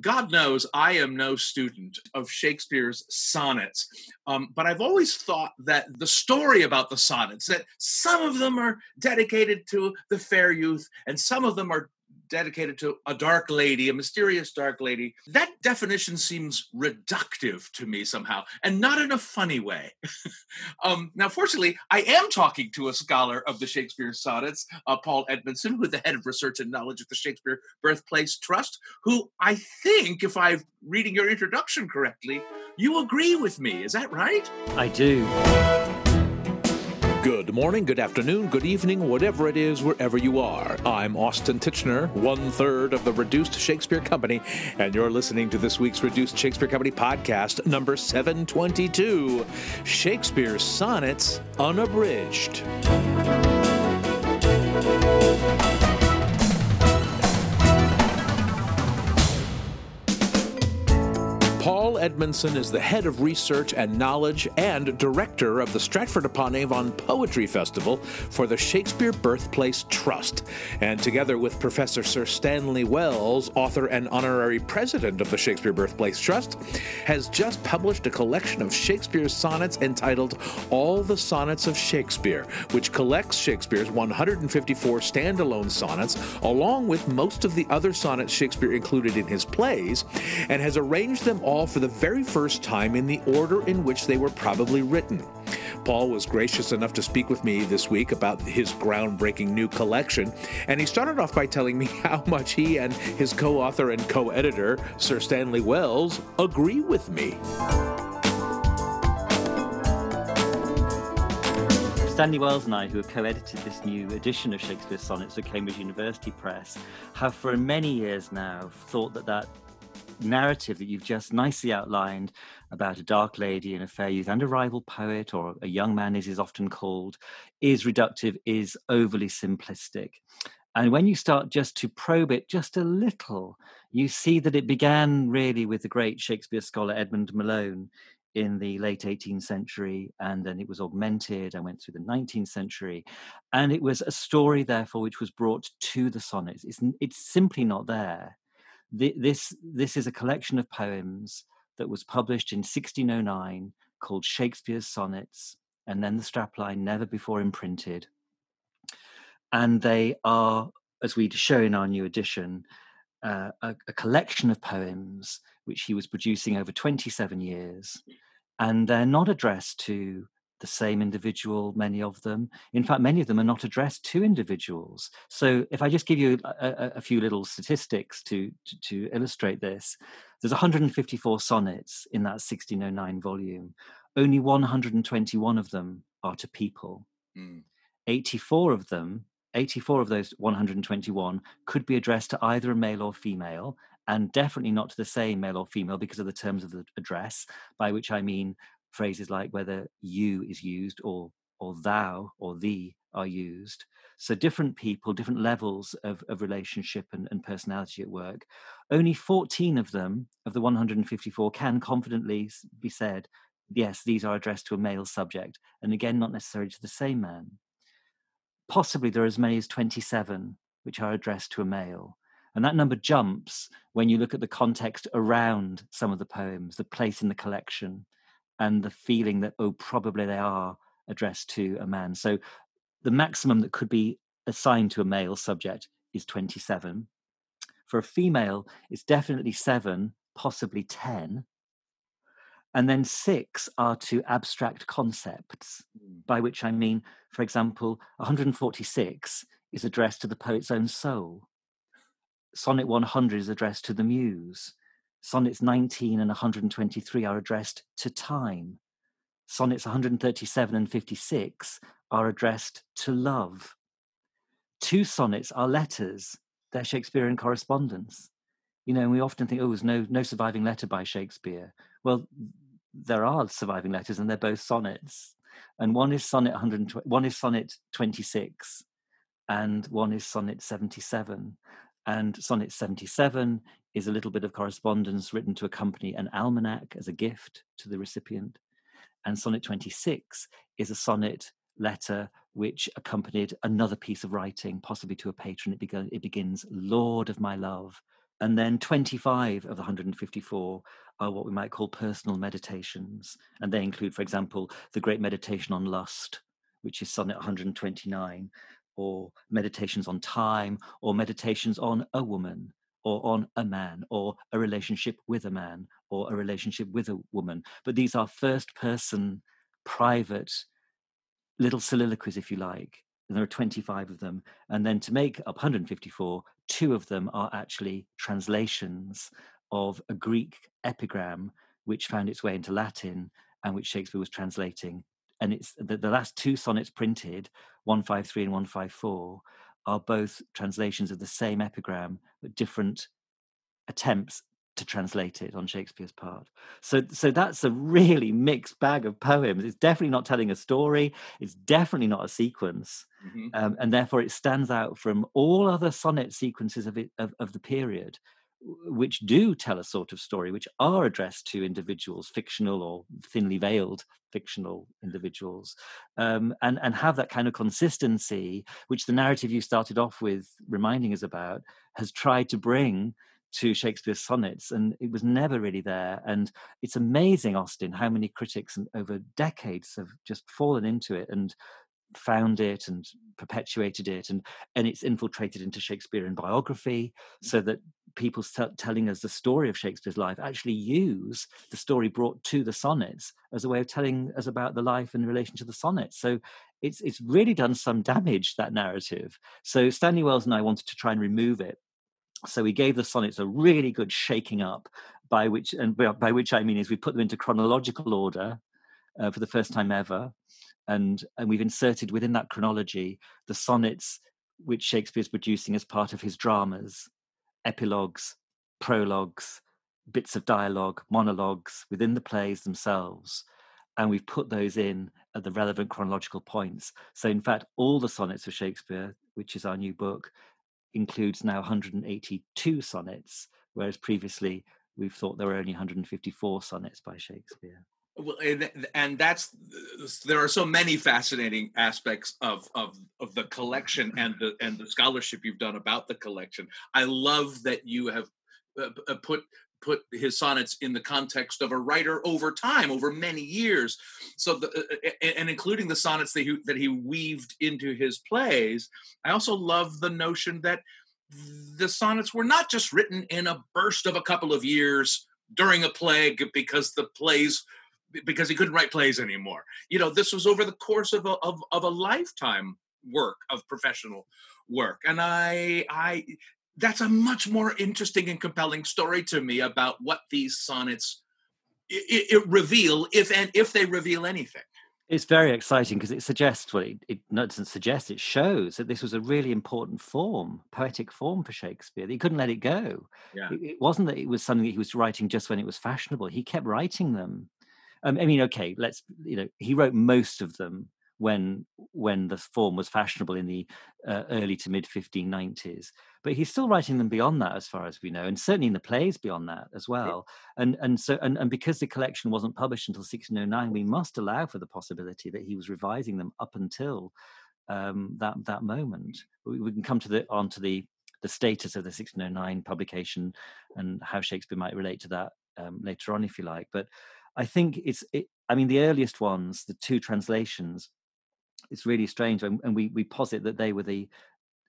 God knows I am no student of Shakespeare's sonnets, um, but I've always thought that the story about the sonnets, that some of them are dedicated to the fair youth and some of them are dedicated to a dark lady, a mysterious dark lady. That definition seems reductive to me somehow, and not in a funny way. um, now, fortunately, I am talking to a scholar of the Shakespeare sonnets, uh, Paul Edmondson, who's the head of research and knowledge at the Shakespeare Birthplace Trust, who I think, if I'm reading your introduction correctly, you agree with me. Is that right? I do. Good morning, good afternoon, good evening, whatever it is, wherever you are. I'm Austin Tichenor, one third of the Reduced Shakespeare Company, and you're listening to this week's Reduced Shakespeare Company podcast, number 722 Shakespeare's Sonnets Unabridged. Is the head of research and knowledge and director of the Stratford upon Avon Poetry Festival for the Shakespeare Birthplace Trust. And together with Professor Sir Stanley Wells, author and honorary president of the Shakespeare Birthplace Trust, has just published a collection of Shakespeare's sonnets entitled All the Sonnets of Shakespeare, which collects Shakespeare's 154 standalone sonnets, along with most of the other sonnets Shakespeare included in his plays, and has arranged them all for the very first time in the order in which they were probably written. Paul was gracious enough to speak with me this week about his groundbreaking new collection, and he started off by telling me how much he and his co author and co editor, Sir Stanley Wells, agree with me. Stanley Wells and I, who have co edited this new edition of Shakespeare's Sonnets at Cambridge University Press, have for many years now thought that that narrative that you've just nicely outlined about a dark lady and a fair youth and a rival poet, or a young man as is often called, is reductive, is overly simplistic. And when you start just to probe it just a little, you see that it began really with the great Shakespeare scholar Edmund Malone in the late 18th century, and then it was augmented and went through the 19th century. And it was a story, therefore, which was brought to the sonnets. It's, it's simply not there this this is a collection of poems that was published in 1609 called Shakespeare's Sonnets, and then the strapline never before imprinted. And they are, as we show in our new edition, uh, a, a collection of poems which he was producing over 27 years. And they're not addressed to the same individual, many of them. In fact, many of them are not addressed to individuals. So, if I just give you a, a, few little statistics to, to, to, illustrate this, there's 154 sonnets in that 1609 volume. Only 121 of them are to people. Mm. 84 of them, 84 of those 121 could be addressed to either a male or female, and definitely not to the same male or female because of the terms of the address, by which I mean phrases like whether you is used or or thou or thee are used. So different people, different levels of, of relationship and, and personality at work. Only 14 of them, of the 154, can confidently be said, yes, these are addressed to a male subject. And again, not necessarily to the same man. Possibly there are as many as 27 which are addressed to a male. And that number jumps when you look at the context around some of the poems, the place in the collection, and the feeling that oh probably they are addressed to a man. So the maximum that could be assigned to a male subject is 27 for a female it's definitely 7 possibly 10 and then 6 are to abstract concepts mm. by which i mean for example 146 is addressed to the poet's own soul. Sonnet 100 is addressed to the muse Sonnets 19 and 123 are addressed to time. Sonnets 137 and 56 are addressed to love. Two sonnets are letters, they're Shakespearean correspondence. You know, and we often think, oh, there's no, no surviving letter by Shakespeare. Well, there are surviving letters, and they're both sonnets. And one is sonnet 120, one is sonnet 26, and one is sonnet 77. And sonnet 77 is a little bit of correspondence written to accompany an almanac as a gift to the recipient. And sonnet 26 is a sonnet letter which accompanied another piece of writing, possibly to a patron. It, it begins, Lord of my love, and then 25 of the 154 are what we might call personal meditations. And they include, for example, the Great Meditation on Lust, which is Sonnet 129, or meditations on time, or meditations on a woman, or on a man, or a relationship with a man, or a relationship with a woman. But these are first person, private, little soliloquies, if you like. And there are 25 of them. And then to make up 154, two of them are actually translations of a Greek epigram which found its way into Latin and which Shakespeare was translating. And it's the, the last two sonnets printed, 153 and 154, are both translations of the same epigram, but different attempts to translate it on Shakespeare's part. So, so that's a really mixed bag of poems. It's definitely not telling a story. It's definitely not a sequence, mm-hmm. um, and therefore it stands out from all other sonnet sequences of it of, of the period which do tell a sort of story, which are addressed to individuals, fictional or thinly veiled fictional individuals, um, and and have that kind of consistency, which the narrative you started off with reminding us about has tried to bring to Shakespeare's sonnets, and it was never really there. And it's amazing, Austin, how many critics over decades have just fallen into it and found it and perpetuated it and and it's infiltrated into shakespearean biography so that people start telling us the story of shakespeare's life actually use the story brought to the sonnets as a way of telling us about the life in relation to the sonnets. So it's it's really done some damage that narrative. So stanley wells and i wanted to try and remove it. So we gave the sonnets a really good shaking up by which and by which i mean is we put them into chronological order uh, for the first time ever and and we've inserted within that chronology the sonnets which Shakespeare's producing as part of his dramas, epilogues, prologues, bits of dialogue, monologues within the plays themselves. And we've put those in at the relevant chronological points. So, in fact, all the sonnets of Shakespeare, which is our new book, includes now 182 sonnets, whereas previously we've thought there were only 154 sonnets by Shakespeare well and, and that's there are so many fascinating aspects of of of the collection and the and the scholarship you've done about the collection. I love that you have uh, uh put put his sonnets in the context of a writer over time over many years. So the, uh, uh and including the sonnets that he that he weaved into his plays i also love the notion that the sonnets were not just written in a burst of a couple of years during a plague because the plays because he couldn't write plays anymore. You know, this was over the course of a, of, of a lifetime work of professional work. And I, I, that's a much more interesting and compelling story to me about what these sonnets it, it reveal, if and if they reveal anything. It's very exciting because it suggests, well, it, it doesn't suggest, it shows that this was a really important form, poetic form for Shakespeare. That he couldn't let it go. Yeah. It, it wasn't that it was something that he was writing just when it was fashionable. He kept writing them um, I mean, okay, let's you know, he wrote most of them when when the form was fashionable in the uh, early to mid 1590s but he's still writing them beyond that as far as we know and certainly in the plays beyond that as well and and so and, and because the collection wasn't published until 1609 we must allow for the possibility that he was revising them up until um, that that moment. We, we, can come to the on to the the status of the 1609 publication and how shakespeare might relate to that um, later on if you like but I think it's, it, I mean, the earliest ones, the two translations, it's really strange. And, and we, we posit that they were the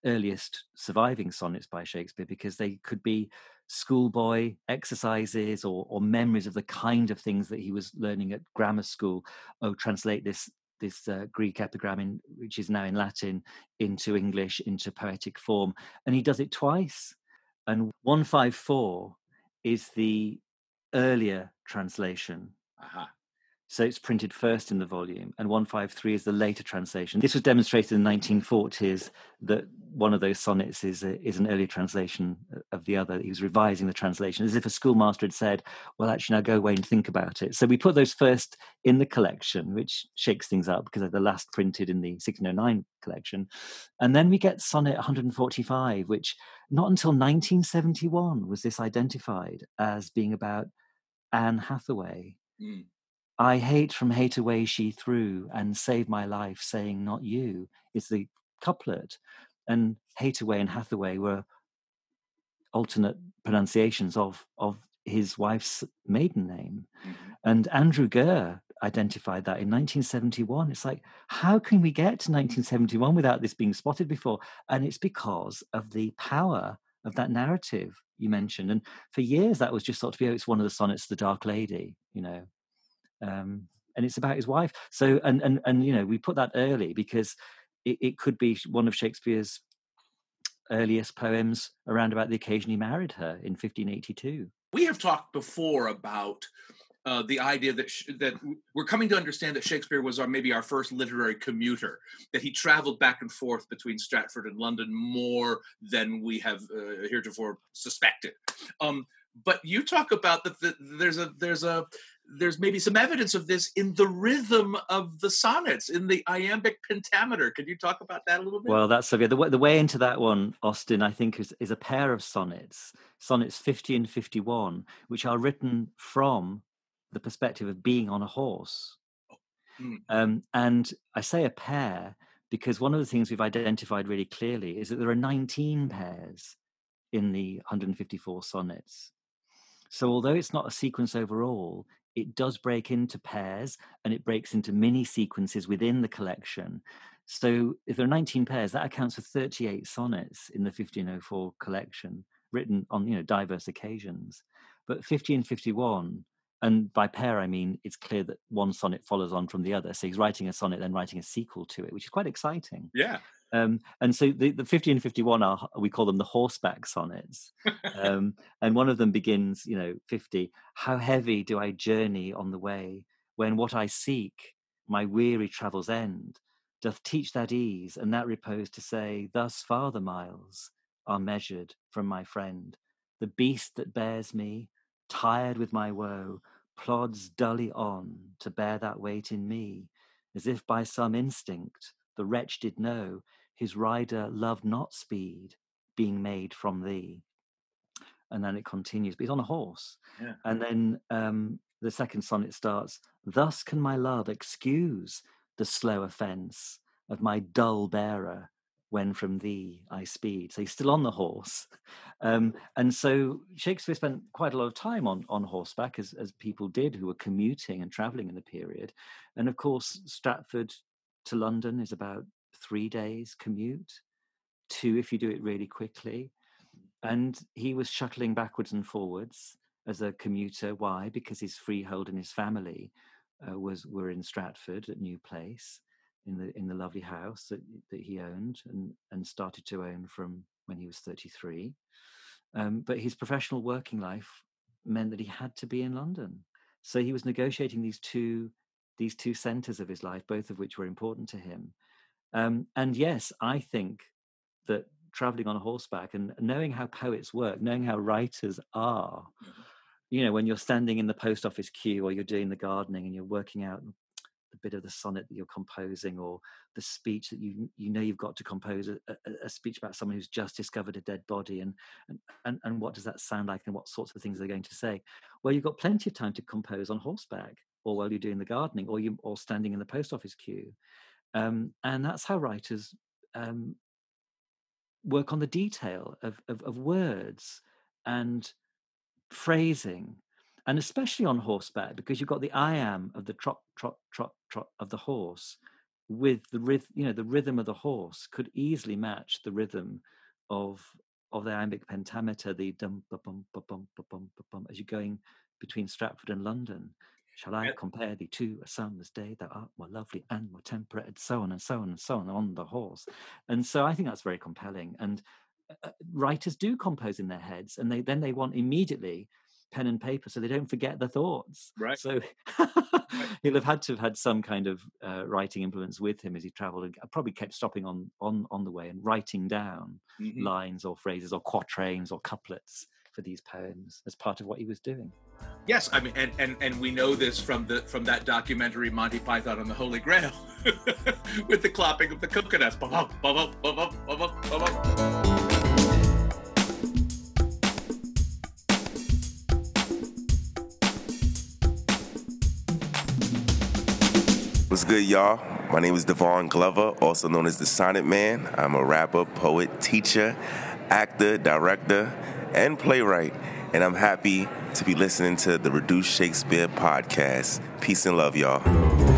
earliest surviving sonnets by Shakespeare because they could be schoolboy exercises or, or memories of the kind of things that he was learning at grammar school. Oh, translate this this uh, Greek epigram, in, which is now in Latin, into English, into poetic form, and he does it twice. And one five four is the earlier translation. Uh-huh. So it's printed first in the volume, and 153 is the later translation. This was demonstrated in the 1940s that one of those sonnets is, a, is an earlier translation of the other. He was revising the translation as if a schoolmaster had said, Well, actually, now go away and think about it. So we put those first in the collection, which shakes things up because they're the last printed in the 1609 collection. And then we get sonnet 145, which not until 1971 was this identified as being about Anne Hathaway. Mm. I hate from hate away she threw and save my life, saying not you is the couplet. And Hateaway and Hathaway were alternate pronunciations of of his wife's maiden name. Mm-hmm. And Andrew Gurr identified that in 1971. It's like, how can we get to 1971 without this being spotted before? And it's because of the power of that narrative you mentioned. And for years, that was just thought to be, oh, it's one of the sonnets, of The Dark Lady, you know. Um, and it's about his wife. So, and, and, and, you know, we put that early because it, it could be one of Shakespeare's earliest poems around about the occasion he married her in 1582. We have talked before about uh, the idea that sh- that we're coming to understand that Shakespeare was our, maybe our first literary commuter, that he traveled back and forth between Stratford and London more than we have uh, heretofore suspected. Um, but you talk about that the, there's a there's a there's maybe some evidence of this in the rhythm of the sonnets in the iambic pentameter. Could you talk about that a little bit? Well that's so good. The, the way into that one austin i think is, is a pair of sonnets sonnets 50 and 51 which are written from the perspective of being on a horse. Mm. um, and i say a pair because one of the things we've identified really clearly is that there are 19 pairs in the 154 sonnets so although it's not a sequence overall, it does break into pairs and it breaks into mini sequences within the collection. So if there are 19 pairs, that accounts for 38 sonnets in the 1504 collection, written on you know diverse occasions. But 1551, and by pair I mean it's clear that one sonnet follows on from the other. So he's writing a sonnet, then writing a sequel to it, which is quite exciting. Yeah. Um, and so the, the 50 and 51 are, we call them the horseback sonnets. Um, and one of them begins, you know, 50, how heavy do I journey on the way when what I seek, my weary travel's end, doth teach that ease and that repose to say, thus far the miles are measured from my friend. The beast that bears me, tired with my woe, plods dully on to bear that weight in me, as if by some instinct the wretch did know his rider loved not speed, being made from thee. And then it continues, but he's on a horse. Yeah. And then um, the second sonnet starts, Thus can my love excuse the slow offence of my dull bearer when from thee I speed. So he's still on the horse. Um, and so Shakespeare spent quite a lot of time on, on horseback, as, as people did who were commuting and traveling in the period. And of course, Stratford to London is about three days commute, two if you do it really quickly. And he was shuttling backwards and forwards as a commuter. Why? Because his freehold and his family uh, was were in Stratford at New Place, in the in the lovely house that that he owned and and started to own from when he was 33. Um, but his professional working life meant that he had to be in London. So he was negotiating these two these two centers of his life, both of which were important to him. Um, and yes, I think that traveling on a horseback and knowing how poets work, knowing how writers are, mm-hmm. you know, when you're standing in the post office queue or you're doing the gardening and you're working out the bit of the sonnet that you're composing or the speech that you you know you've got to compose a, a, a speech about someone who's just discovered a dead body and, and and and what does that sound like and what sorts of things they're going to say well you've got plenty of time to compose on horseback or while you're doing the gardening or you or standing in the post office queue um, and that's how writers um, work on the detail of, of, of words and phrasing and especially on horseback because you've got the I am of the trot trot trot trot of the horse with the rhythm you know the rhythm of the horse could easily match the rhythm of of the iambic pentameter the dum bum bum bum bum bum as you're going between Stratford and London Shall I compare thee to a summer's day? Thou art more lovely and more temperate, and so on and so on and so on on the horse. And so I think that's very compelling. And uh, uh, writers do compose in their heads, and they then they want immediately pen and paper so they don't forget the thoughts. Right. So he'll have had to have had some kind of uh, writing implements with him as he travelled, and probably kept stopping on on on the way and writing down mm-hmm. lines or phrases or quatrains or couplets for these poems as part of what he was doing. Yes, I mean, and, and and we know this from the from that documentary Monty Python and the Holy Grail, with the clapping of the coconuts. What's good, y'all? My name is Devon Glover, also known as the Sonnet Man. I'm a rapper, poet, teacher, actor, director and playwright, and I'm happy to be listening to the Reduced Shakespeare podcast. Peace and love, y'all.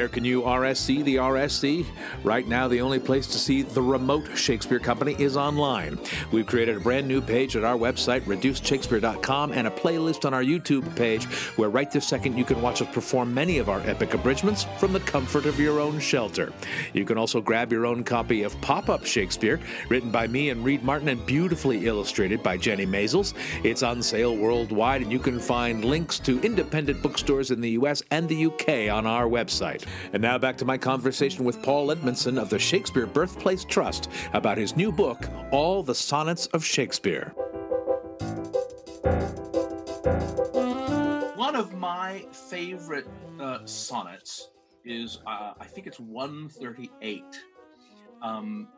Where can you RSC the RSC? Right now, the only place to see the remote Shakespeare Company is online. We've created a brand new page at our website, reducedshakespeare.com, and a playlist on our YouTube page where right this second you can watch us perform many of our epic abridgments from the comfort of your own shelter. You can also grab your own copy of Pop Up Shakespeare, written by me and Reed Martin and beautifully illustrated by Jenny Maizels. It's on sale worldwide, and you can find links to independent bookstores in the US and the UK on our website. And now back to my conversation with Paul Edmondson of the Shakespeare Birthplace Trust about his new book, All the Sonnets of Shakespeare. One of my favorite uh, sonnets is, uh, I think it's 138. Um,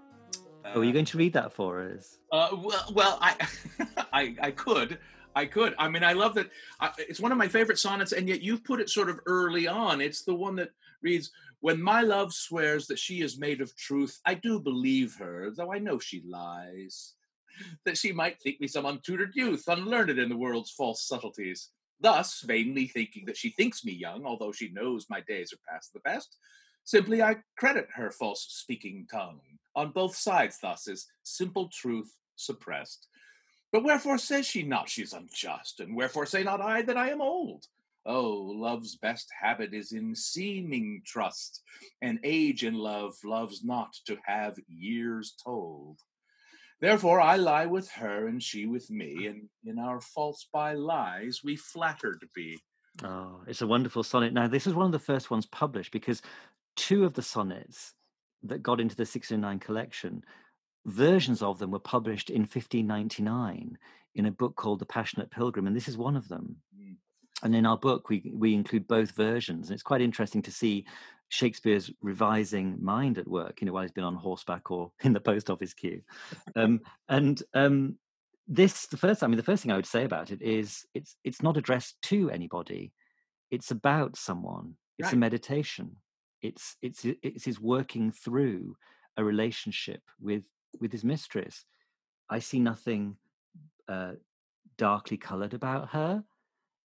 oh, are you going to read that for us? Uh, well, well, I, I, I could, I could. I mean, I love that. I, it's one of my favorite sonnets, and yet you've put it sort of early on. It's the one that reads, When my love swears that she is made of truth, I do believe her, though I know she lies. That she might think me some untutored youth, unlearned in the world's false subtleties. Thus, vainly thinking that she thinks me young, although she knows my days are past the best, simply I credit her false speaking tongue. On both sides, thus, is simple truth suppressed. But wherefore says she not she's unjust? And wherefore say not I that I am old? Oh, love's best habit is in seeming trust, and age in love loves not to have years told. Therefore I lie with her, and she with me, and in our false by lies we flattered be. Oh, it's a wonderful sonnet. Now, this is one of the first ones published because two of the sonnets that got into the 609 collection, versions of them were published in 1599 in a book called The Passionate Pilgrim, and this is one of them. Mm and in our book we we include both versions. And it's quite interesting to see shakespeare's revising mind at work you know while he's been on horseback or in the post office queue. Um, and um, this the first i mean the first thing i would say about it is it's it's not addressed to anybody. It's about someone. It's right. a meditation. It's it's it's his working through a relationship with with his mistress. I see nothing uh, darkly colored about her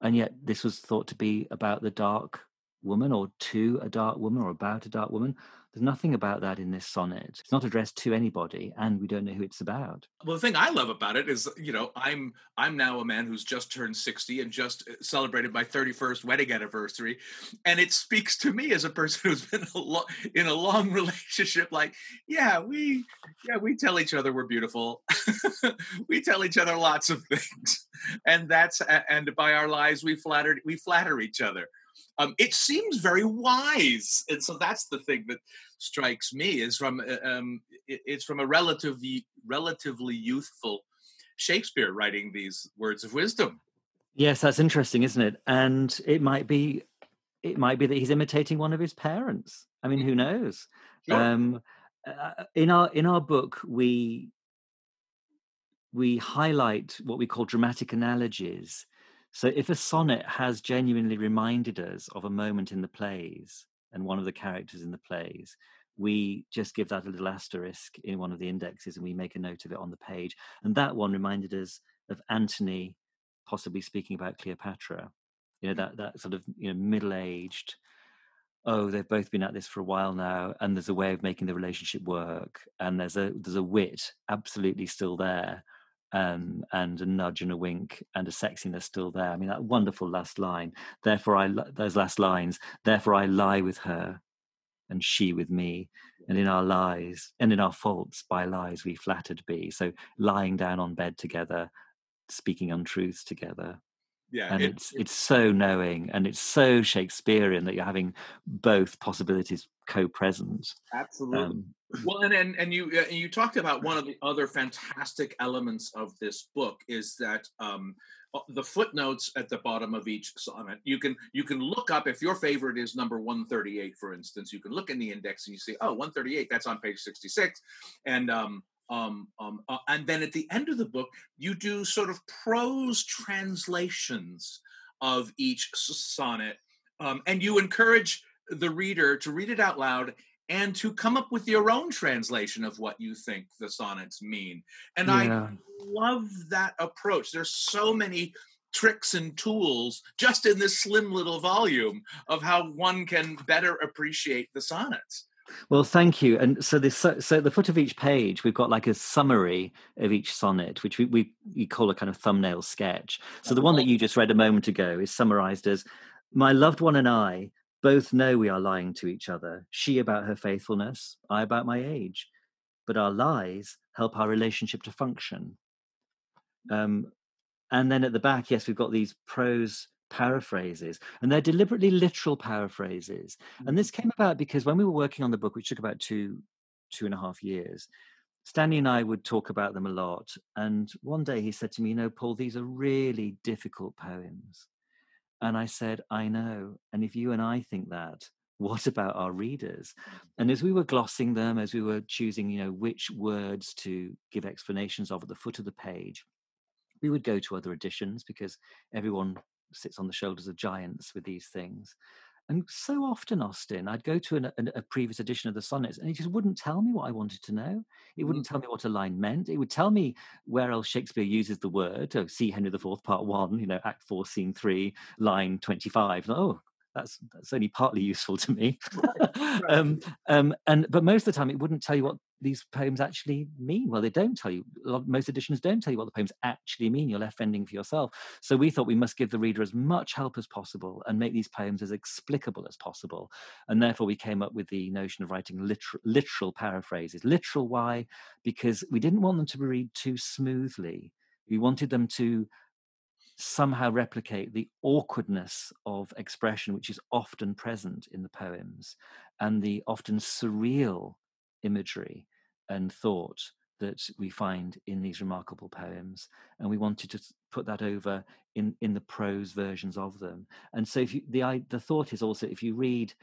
and yet this was thought to be about the dark woman or to a dark woman or about a dark woman. There's nothing about that in this sonnet. It's not addressed to anybody and we don't know who it's about. Well the thing i love about it is you know i'm i'm now a man who's just turned 60 and just uh, celebrated my 31st wedding anniversary. And it speaks to me as a person who's been a lo- in a long relationship like yeah we yeah we tell each other we're beautiful. We tell each other lots of things and that's and by our lies we flatter we flatter each other. Um, it seems very wise and so that's the thing that strikes me is from uh, um, it's from a relatively relatively youthful shakespeare writing these words of wisdom. Yes that's interesting isn't it? And it might be it might be that he's imitating one of his parents. I mean who mm-hmm. knows? Sure. um, uh, in our in our book we we highlight what we call dramatic analogies so if a sonnet has genuinely reminded us of a moment in the plays and one of the characters in the plays, we just give that a little asterisk in one of the indexes and we make a note of it on the page. And that one reminded us of Antony possibly speaking about Cleopatra. You know, that that sort of you know middle-aged, oh, they've both been at this for a while now, and there's a way of making the relationship work, and there's a there's a wit absolutely still there um, and a nudge and a wink and a sexiness still there. I mean, that wonderful last line. Therefore, I those last lines. Therefore, I lie with her, and she with me. And in our lies and in our faults, by lies we flattered be. So lying down on bed together, speaking untruths together. Yeah, and it, it's it's so knowing and it's so Shakespearean that you're having both possibilities co-present. Absolutely. Um, well, and, and and you and you talked about one of the other fantastic elements of this book is that um, uh, the footnotes at the bottom of each sonnet. You can you can look up if your favorite is number 138, for instance. You can look in the index and you see, oh, 138. That's on page 66, and um, um, um, uh, and then at the end of the book, you do sort of prose translations of each sonnet, um, and you encourage the reader to read it out loud and to come up with your own translation of what you think the sonnets mean. And Yeah. I love that approach. There's so many tricks and tools just in this slim little volume of how one can better appreciate the sonnets. Well, thank you. And so this, so, so at the foot of each page, we've got like a summary of each sonnet, which we, we, we call a kind of thumbnail sketch. So the one that you just read a moment ago is summarized as My loved one and I both know we are lying to each other, she about her faithfulness, I about my age. But our lies help our relationship to function. Um, and then at the back, yes, we've got these prose paraphrases, and they're deliberately literal paraphrases. And mm. this came about because when we were working on the book, which took about two, two and a half years, Stanley and I would talk about them a lot. And one day he said to me, You know, Paul, these are really difficult poems. And I said, I know. And if you and I think that, what about our readers? And as we were glossing them, as we were choosing, you know, which words to give explanations of at the foot of the page, we would go to other editions because everyone sits on the shoulders of giants with these things. And so often, Austin, I'd go to an, an, a previous edition of the sonnets and it just wouldn't tell me what I wanted to know. It wouldn't mm. tell me what a line meant. It would tell me where else Shakespeare uses the word. Oh, see Henry IV, part one, you know, act four, scene three, line 25. Oh, that's that's only partly useful to me. um, um, and but most of the time, it wouldn't tell you what these poems actually mean. Well, they don't tell you. Most editions don't tell you what the poems actually mean. You're left fending for yourself. So we thought we must give the reader as much help as possible and make these poems as explicable as possible. And therefore, we came up with the notion of writing literal, literal paraphrases. Literal, why? Because we didn't want them to be read too smoothly. We wanted them to somehow replicate the awkwardness of expression, which is often present in the poems, and the often surreal imagery and thought that we find in these remarkable poems. And we wanted to put that over in, in the prose versions of them. And so if you, the, i- the thought is also if you read,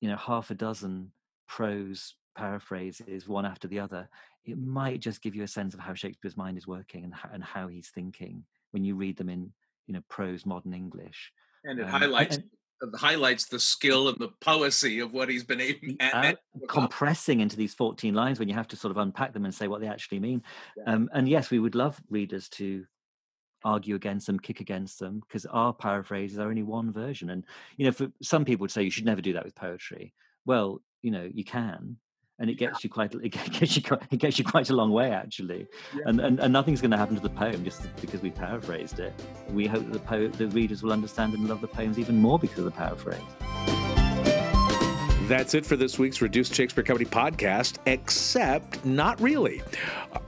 you know, half a dozen prose paraphrases one after the other, it might just give you a sense of how Shakespeare's mind is working and how, and how he's thinking when you read them in you know prose modern English. And it Um, highlights and- it highlights the skill and the poesy of what he's been able and- uh, compressing into these 14 lines when you have to sort of unpack them and say what they actually mean. Yeah. Um, and yes, we would love readers to argue against them, kick against them, because our paraphrases are only one version. And you know, for some people would say you should never do that with poetry. Well, you know, you can. And it gets you quite it gets you quite, it gets you quite a long way actually, Yeah. and, and and nothing's going to happen to the poem just because we paraphrased it. We hope that the po- the readers will understand and love the poems even more because of the paraphrase. That's it for this week's Reduced Shakespeare Company podcast, except not really.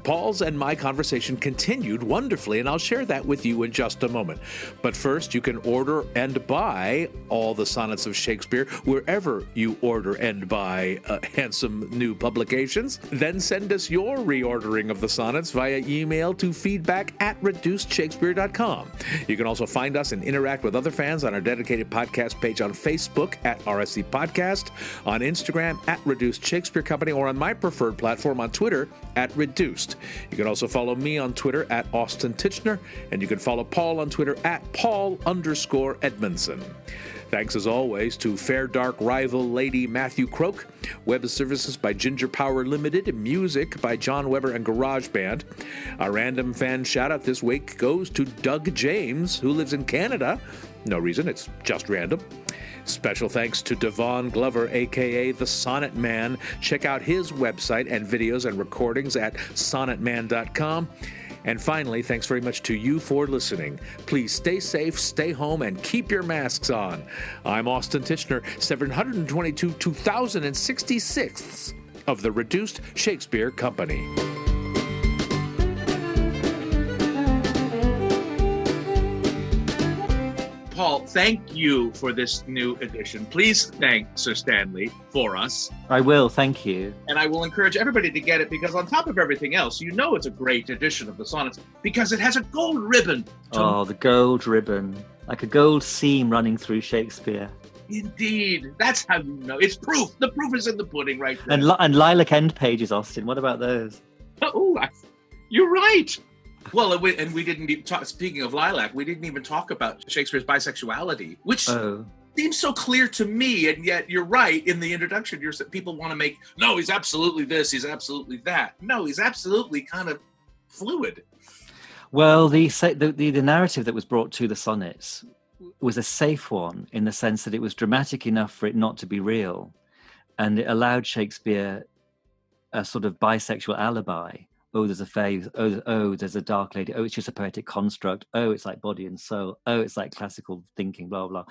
Paul's and my conversation continued wonderfully, and I'll share that with you in just a moment. But first, you can order and buy all the sonnets of Shakespeare wherever you order and buy uh, handsome new publications. Then send us your reordering of the sonnets via email to feedback at reducedshakespeare.com. You can also find us and interact with other fans on our dedicated podcast page on Facebook at RSC Podcast, on Instagram at Reduced Shakespeare Company, or on my preferred platform on Twitter at Reduced. You can also follow me on Twitter at Austin Tichenor, and you can follow Paul on Twitter at Paul underscore Edmondson. Thanks as always to Fair Dark rival Lady Matthew Croke, web services by Ginger Power Limited, music by John Weber and Garage Band. A random fan shout out this week goes to Doug James, who lives in Canada. No reason, it's just random. Special thanks to Devon Glover, aka The Sonnet Man. Check out his website and videos and recordings at sonnetman.com. And finally, thanks very much to you for listening. Please stay safe, stay home, and keep your masks on. I'm Austin Tichenor, 722 2066th of the Reduced Shakespeare Company. Paul, thank you for this new edition. Please thank Sir Stanley for us. I will, thank you. And I will encourage everybody to get it because, on top of everything else, you know it's a great edition of the sonnets because it has a gold ribbon. Oh, the gold ribbon, like a gold seam running through Shakespeare. Indeed. That's how you know. It's proof. The proof is in the pudding right there. And, li- and lilac end pages, Austin. What about those? Oh, I, you're right. Well, and we, and we didn't even talk. Speaking of lilac, we didn't even talk about Shakespeare's bisexuality, which Oh, seems so clear to me, and yet you're right. In the introduction, you're said people want to make no, he's absolutely this, he's absolutely that. No, he's absolutely kind of fluid. Well, the, the the, the narrative that was brought to the sonnets was a safe one in the sense that it was dramatic enough for it not to be real, and it allowed Shakespeare a sort of bisexual alibi oh, there's a phase, oh, oh, there's a dark lady, oh, it's just a poetic construct, oh, it's like body and soul, oh, it's like classical thinking, blah, blah.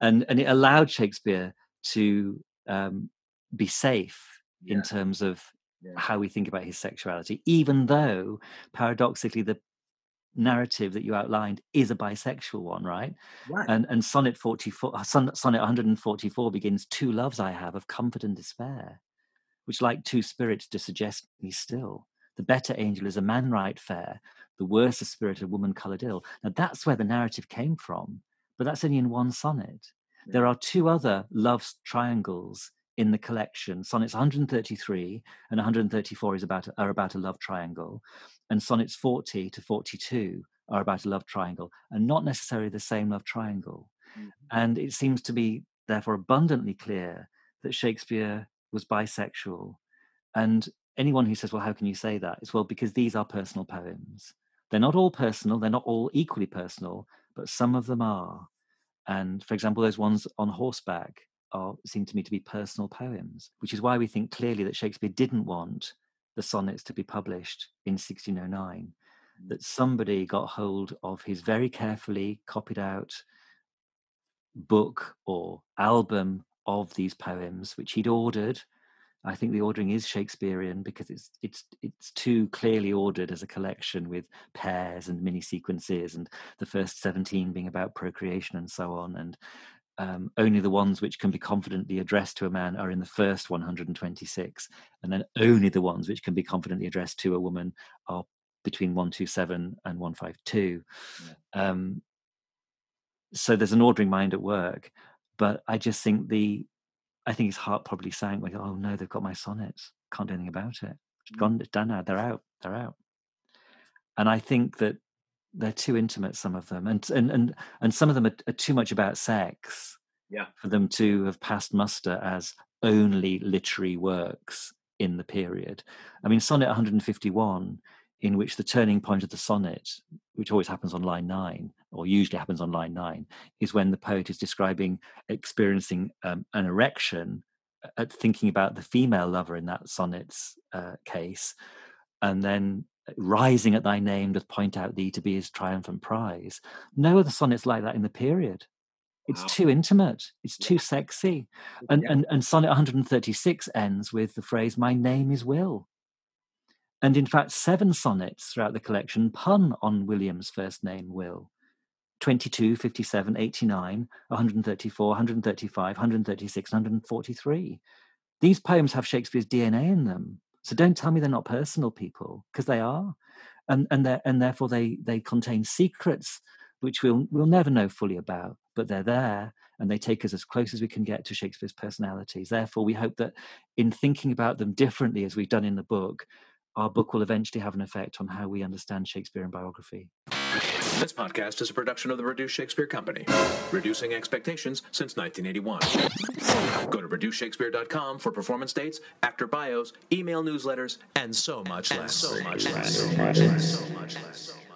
And, and it allowed Shakespeare to um, be safe yeah. in terms of yeah. how we think about his sexuality, even though paradoxically the narrative that you outlined is a bisexual one, right? right. And and sonnet 44 sonnet 144 begins two loves I have of comfort and despair, which like two spirits to suggest me still. The better angel is a man right fair, the worse a spirit a woman coloured ill. Now that's where the narrative came from, but that's only in one sonnet. There are two other love triangles in the collection. Sonnets 133 and 134 is about are about a love triangle, and sonnets 40 to 42 are about a love triangle, and not necessarily the same love triangle. Mm-hmm. And it seems to be therefore abundantly clear that Shakespeare was bisexual, and anyone who says, well, how can you say that? It's well, because these are personal poems. They're not all personal, they're not all equally personal, but some of them are. And for example, those ones on horseback are seem to me to be personal poems, which is why we think clearly that Shakespeare didn't want the sonnets to be published in 1609. Mm. That somebody got hold of his very carefully copied out book or album of these poems, which he'd ordered I think the ordering is Shakespearean because it's it's it's too clearly ordered as a collection with pairs and mini sequences, and the first seventeen being about procreation and so on, and um, only the ones which can be confidently addressed to a man are in the first 126, and then only the ones which can be confidently addressed to a woman are between 127 and 152. Yeah. Um, so there's an ordering mind at work, but I just think the I think his heart probably sank like, oh no, they've got my sonnets. Can't do anything about it. It's mm. gone, it's done now. They're out. They're out. And I think that they're too intimate, some of them, and and and and some of them are, are too much about sex. Yeah. For them to have passed muster as only literary works in the period. I mean, Sonnet 151 in which the turning point of the sonnet, which always happens on line nine, or usually happens on line nine, is when the poet is describing experiencing um, an erection, uh, thinking about the female lover in that sonnet's uh, case, and then rising at thy name doth point out thee to be his triumphant prize. No other sonnets like that in the period. It's wow. too intimate. It's too sexy. And, yeah. and, and sonnet 136 ends with the phrase, My name is Will and in fact, seven sonnets throughout the collection pun on William's first name, Will. 22, 57, 89, 134, 135, 136, 143. These poems have Shakespeare's DNA in them. So don't tell me they're not personal people, because they are. And, and, and therefore they, they contain secrets which we'll, we'll never know fully about, but they're there and they take us as close as we can get to Shakespeare's personalities. Therefore, we hope that in thinking about them differently, as we've done in the book, our book will eventually have an effect on how we understand Shakespearean biography. This podcast is a production of the Reduced Shakespeare Company, reducing expectations since 1981. Go to reducedshakespeare.com for performance dates, actor bios, email newsletters, and so much less. So much less. So much less. So much less.